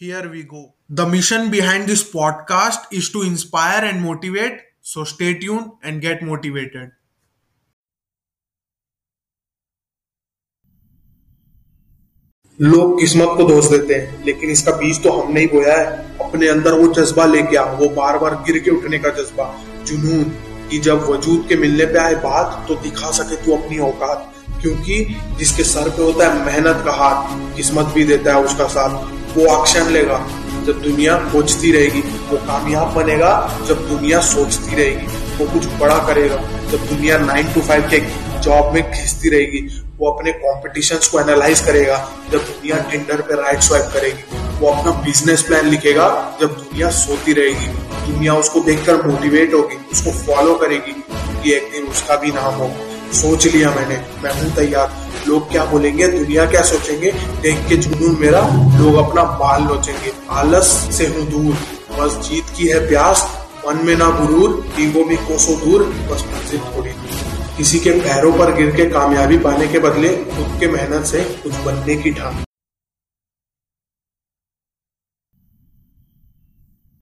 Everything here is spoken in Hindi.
Here we go. The mission behind this podcast is to inspire and motivate. So stay tuned and get motivated. लोग किस्मत को दोष देते हैं, लेकिन इसका बीज तो हमने ही बोया है अपने अंदर वो जज्बा लेके आ वो बार बार गिर के उठने का जज्बा जुनून कि जब वजूद के मिलने पे आए बात तो दिखा सके तू अपनी औकात क्योंकि जिसके सर पे होता है मेहनत का हाथ, किस्मत भी देता है उसका साथ वो एक्शन लेगा। जब दुनिया खोजती रहेगी, वो कामयाब बनेगा। जब दुनिया सोचती रहेगी, वो कुछ बड़ा करेगा। जब दुनिया नाइन टू फाइव के जॉब में खींचती रहेगी, वो अपने कॉम्पिटिशन को एनालाइज करेगा। जब दुनिया टिंडर पे राइट स्वाइप करेगी, वो अपना बिज़नेस प्लान लिखेगा। जब दुनिया सोती रहेगी, दुनिया उसको देखकर मोटिवेट होगी, उसको फॉलो करेगी। क्योंकि एक दिन उसका भी नाम हो। सोच लिया मैंने। मैं हूँ तैयार। लोग क्या बोलेंगे? दुनिया क्या सोचेंगे? देख के जुनून मेरा। लोग अपना बाल नोचेंगे आलस से हूँ दूर। बस जीत की है प्यास। मन में ना गुरूर। ईगो भी कोसो दूर। बस मंजिल थोड़ी किसी के पैरों पर गिर के कामयाबी पाने के बदले खुद के मेहनत से कुछ बनने की ठान।